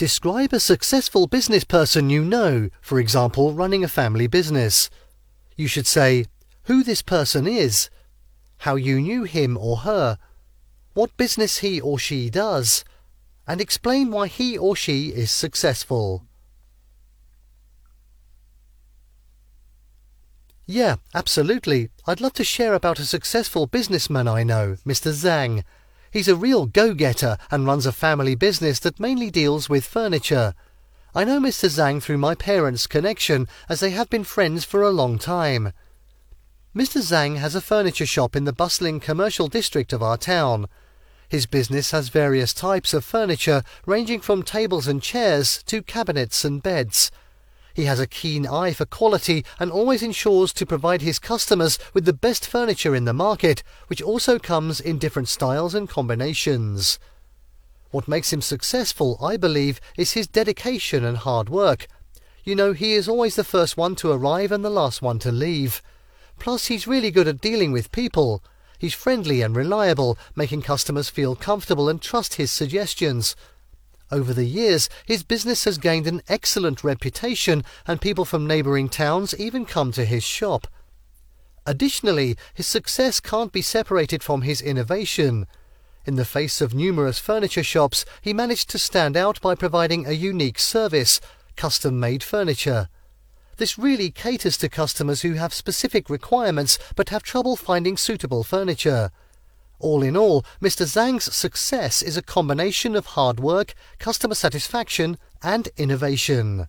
Describe a successful business person you know, for example, running a family business. You should say who this person is, how you knew him or her, what business he or she does, and explain why he or she is successful. Yeah, absolutely. I'd love to share about a successful businessman I know, Mr. Zhang. He's a real go-getter and runs a family business that mainly deals with furniture. I know Mr. Zhang through my parents' connection as they have been friends for a long time. Mr. Zhang has a furniture shop in the bustling commercial district of our town. His business has various types of furniture ranging from tables and chairs to cabinets and beds. He has a keen eye for quality and always ensures to provide his customers with the best furniture in the market, which also comes in different styles and combinations. What makes him successful, I believe, is his dedication and hard work. You know, he is always the first one to arrive and the last one to leave. Plus, he's really good at dealing with people. He's friendly and reliable, making customers feel comfortable and trust his suggestions. Over the years, his business has gained an excellent reputation, and people from neighbouring towns even come to his shop. Additionally, his success can't be separated from his innovation. In the face of numerous furniture shops, he managed to stand out by providing a unique service custom made furniture. This really caters to customers who have specific requirements but have trouble finding suitable furniture. All in all, Mr. Zhang's success is a combination of hard work, customer satisfaction, and innovation.